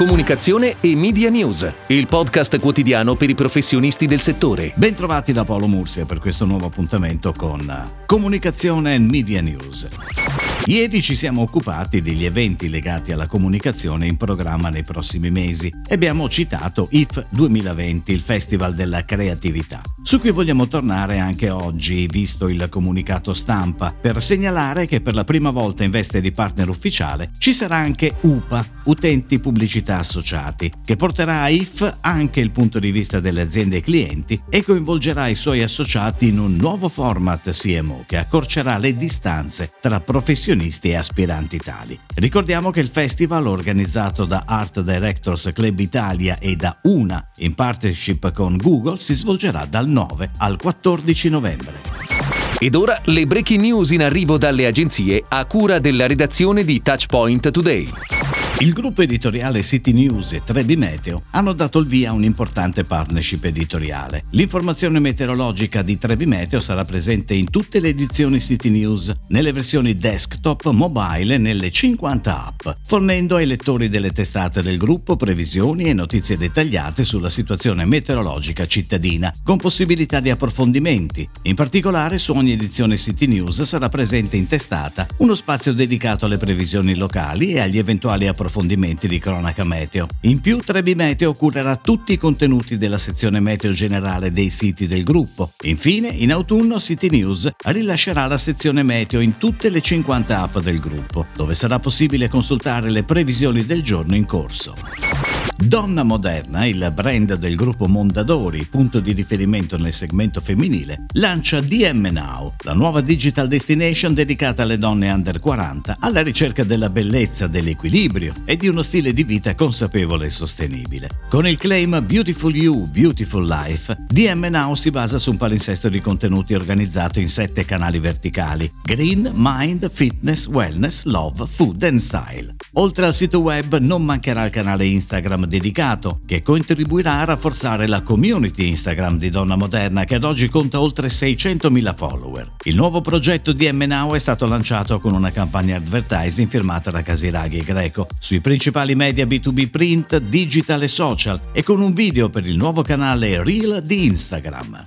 comunicazione e media news, il podcast quotidiano per i professionisti del settore. Bentrovati da Paolo Mursia per questo nuovo appuntamento con Comunicazione e Media News. Ieri ci siamo occupati degli eventi legati alla comunicazione in programma nei prossimi mesi e abbiamo citato IF 2020, il Festival della Creatività su cui vogliamo tornare anche oggi, visto il comunicato stampa, per segnalare che per la prima volta in veste di partner ufficiale ci sarà anche UPA, Utenti Pubblicità Associati, che porterà a IF anche il punto di vista delle aziende e clienti e coinvolgerà i suoi associati in un nuovo format CMO che accorcerà le distanze tra professionisti e aspiranti tali. Ricordiamo che il festival organizzato da Art Directors Club Italia e da UNA in partnership con Google si svolgerà dal 9 9 al 14 novembre. Ed ora le breaking news in arrivo dalle agenzie a cura della redazione di Touchpoint Today. Il gruppo editoriale City News e Trebi Meteo hanno dato il via a un'importante partnership editoriale. L'informazione meteorologica di Trebi Meteo sarà presente in tutte le edizioni City News, nelle versioni desktop, mobile e nelle 50 app, fornendo ai lettori delle testate del gruppo previsioni e notizie dettagliate sulla situazione meteorologica cittadina, con possibilità di approfondimenti. In particolare su ogni edizione City News sarà presente in testata uno spazio dedicato alle previsioni locali e agli eventuali approfondimenti approfondimenti di cronaca meteo. In più Trebi Meteo curerà tutti i contenuti della sezione meteo generale dei siti del gruppo. Infine, in autunno City News rilascerà la sezione meteo in tutte le 50 app del gruppo, dove sarà possibile consultare le previsioni del giorno in corso. Donna Moderna, il brand del gruppo Mondadori, punto di riferimento nel segmento femminile, lancia DM Now, la nuova digital destination dedicata alle donne under 40, alla ricerca della bellezza, dell'equilibrio e di uno stile di vita consapevole e sostenibile. Con il claim Beautiful You, Beautiful Life, DM Now si basa su un palinsesto di contenuti organizzato in sette canali verticali: Green, Mind, Fitness, Wellness, Love, Food and Style. Oltre al sito web non mancherà il canale Instagram dedicato, che contribuirà a rafforzare la community Instagram di Donna Moderna che ad oggi conta oltre 600.000 follower. Il nuovo progetto di MNOW è stato lanciato con una campagna advertising firmata da Casiraghi e Greco sui principali media B2B print, digital e social e con un video per il nuovo canale Reel di Instagram.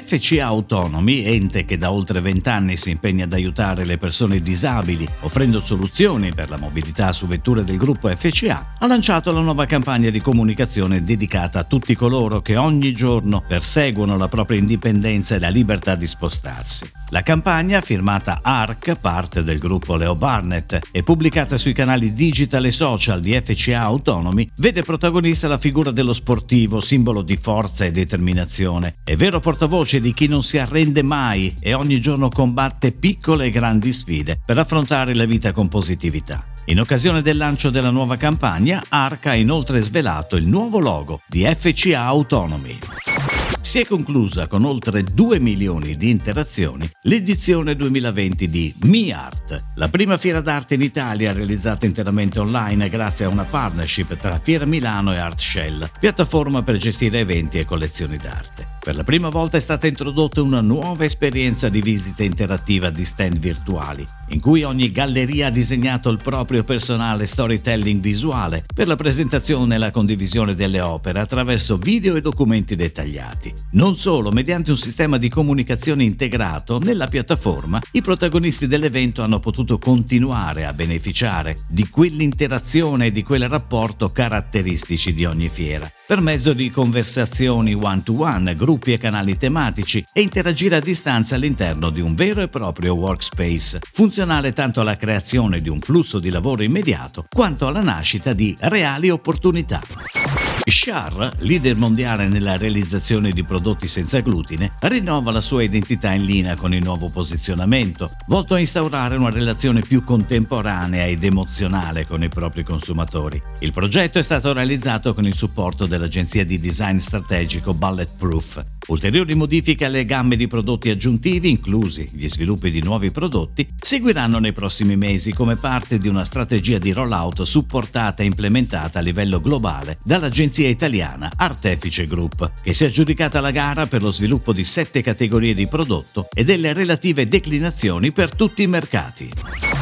FCA Autonomy, ente che da oltre vent'anni si impegna ad aiutare le persone disabili offrendo soluzioni per la mobilità su vetture del gruppo FCA, ha lanciato la nuova campagna di comunicazione dedicata a tutti coloro che ogni giorno perseguono la propria indipendenza e la libertà di spostarsi. La campagna, firmata ARC, parte del gruppo Leo Barnett, e pubblicata sui canali digital e social di FCA Autonomy, vede protagonista la figura dello sportivo, simbolo di forza e determinazione, è vero portavoce voce di chi non si arrende mai e ogni giorno combatte piccole e grandi sfide per affrontare la vita con positività. In occasione del lancio della nuova campagna, ARC ha inoltre svelato il nuovo logo di FCA Autonomy. Si è conclusa con oltre 2 milioni di interazioni l'edizione 2020 di MiArt, la prima fiera d'arte in Italia realizzata interamente online grazie a una partnership tra Fiera Milano e Art Shell, piattaforma per gestire eventi e collezioni d'arte. Per la prima volta è stata introdotta una nuova esperienza di visita interattiva di stand virtuali, in cui ogni galleria ha disegnato il proprio personale storytelling visuale per la presentazione e la condivisione delle opere attraverso video e documenti dettagliati. Non solo, mediante un sistema di comunicazione integrato nella piattaforma, i protagonisti dell'evento hanno potuto continuare a beneficiare di quell'interazione e di quel rapporto caratteristici di ogni fiera, per mezzo di conversazioni one-to-one, gruppi e canali tematici e interagire a distanza all'interno di un vero e proprio workspace, funzionale tanto alla creazione di un flusso di lavoro immediato quanto alla nascita di reali opportunità. Char, leader mondiale nella realizzazione di prodotti senza glutine, rinnova la sua identità in linea con il nuovo posizionamento, volto a instaurare una relazione più contemporanea ed emozionale con i propri consumatori. Il progetto è stato realizzato con il supporto dell'agenzia di design strategico Bulletproof. Ulteriori modifiche alle gamme di prodotti aggiuntivi, inclusi gli sviluppi di nuovi prodotti, seguiranno nei prossimi mesi come parte di una strategia di rollout supportata e implementata a livello globale dall'agenzia l'agenzia italiana Artefice Group, che si è aggiudicata la gara per lo sviluppo di sette categorie di prodotto e delle relative declinazioni per tutti i mercati.